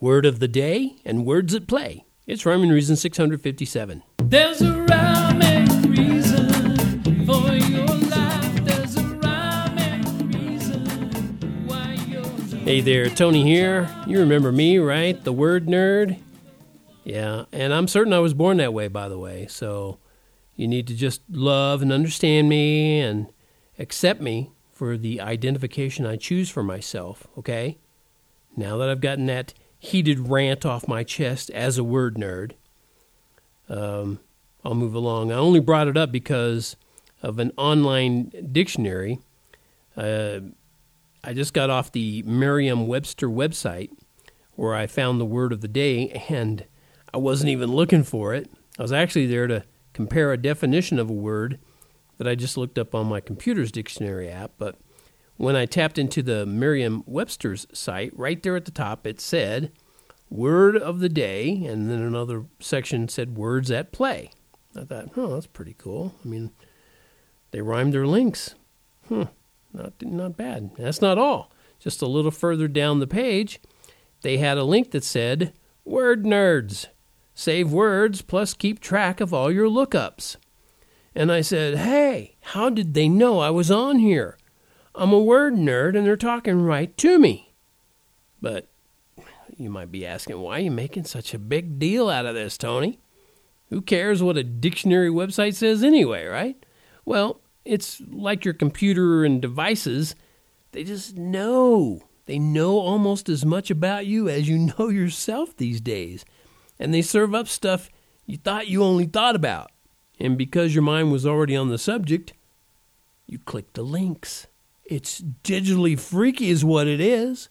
Word of the day and words at play. It's Rhyme and Reason 657. There's a rhyme and reason for your life. There's a rhyme and reason why you're Hey there, Tony here. You remember me, right? The word nerd? Yeah, and I'm certain I was born that way, by the way. So you need to just love and understand me and accept me for the identification I choose for myself, okay? Now that I've gotten that heated rant off my chest as a word nerd, um, I'll move along. I only brought it up because of an online dictionary. Uh, I just got off the Merriam Webster website where I found the word of the day, and I wasn't even looking for it. I was actually there to compare a definition of a word that I just looked up on my computer's dictionary app. But when I tapped into the Merriam Webster's site, right there at the top, it said word of the day, and then another section said words at play. I thought, oh, that's pretty cool. I mean, they rhymed their links. Hmm, not not bad. That's not all. Just a little further down the page, they had a link that said "Word Nerds, save words plus keep track of all your lookups." And I said, "Hey, how did they know I was on here? I'm a word nerd, and they're talking right to me." But you might be asking, why are you making such a big deal out of this, Tony? Who cares what a dictionary website says anyway, right? Well, it's like your computer and devices. They just know. They know almost as much about you as you know yourself these days. And they serve up stuff you thought you only thought about. And because your mind was already on the subject, you click the links. It's digitally freaky, is what it is.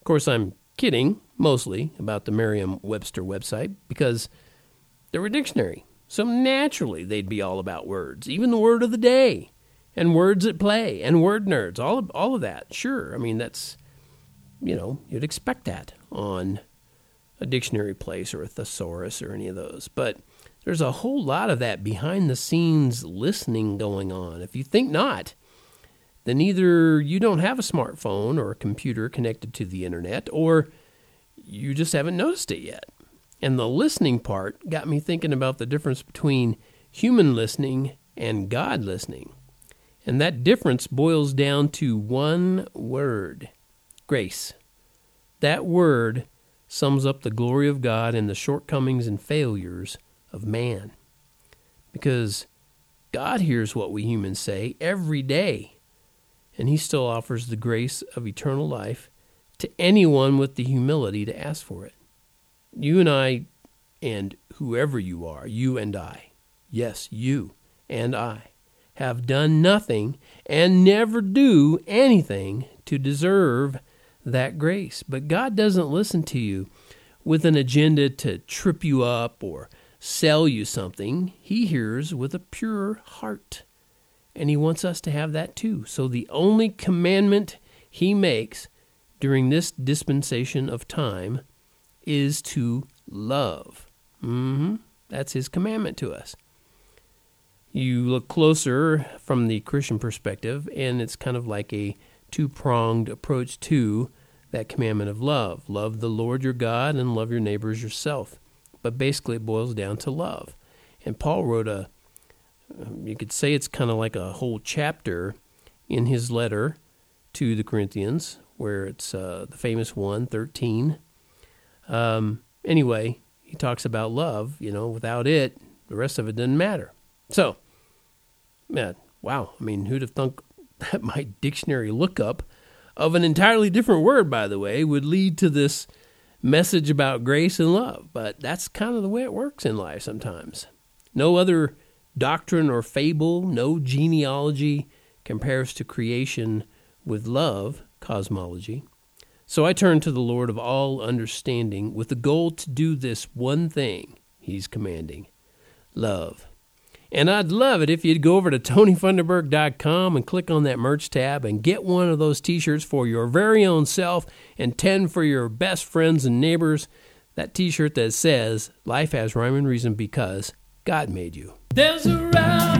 Of course, I'm kidding mostly about the Merriam Webster website because they're a dictionary. So naturally, they'd be all about words, even the word of the day, and words at play, and word nerds, all of, all of that. Sure, I mean, that's, you know, you'd expect that on a dictionary place or a thesaurus or any of those. But there's a whole lot of that behind the scenes listening going on. If you think not, then either you don't have a smartphone or a computer connected to the internet, or you just haven't noticed it yet. And the listening part got me thinking about the difference between human listening and God listening. And that difference boils down to one word grace. That word sums up the glory of God and the shortcomings and failures of man. Because God hears what we humans say every day, and He still offers the grace of eternal life to anyone with the humility to ask for it. You and I, and whoever you are, you and I, yes, you and I, have done nothing and never do anything to deserve that grace. But God doesn't listen to you with an agenda to trip you up or sell you something. He hears with a pure heart. And He wants us to have that too. So the only commandment He makes during this dispensation of time is to love. Mm-hmm. That's his commandment to us. You look closer from the Christian perspective, and it's kind of like a two pronged approach to that commandment of love. Love the Lord your God and love your neighbors yourself. But basically, it boils down to love. And Paul wrote a, you could say it's kind of like a whole chapter in his letter to the Corinthians, where it's uh, the famous one, 13. Um, anyway, he talks about love. You know, without it, the rest of it doesn't matter. So, man, wow. I mean, who'd have thunk that my dictionary lookup of an entirely different word, by the way, would lead to this message about grace and love? But that's kind of the way it works in life sometimes. No other doctrine or fable, no genealogy compares to creation with love cosmology. So I turn to the Lord of all understanding with the goal to do this one thing he's commanding love. And I'd love it if you'd go over to TonyFunderberg.com and click on that merch tab and get one of those t shirts for your very own self and 10 for your best friends and neighbors. That t shirt that says, Life has rhyme and reason because God made you. There's a rhyme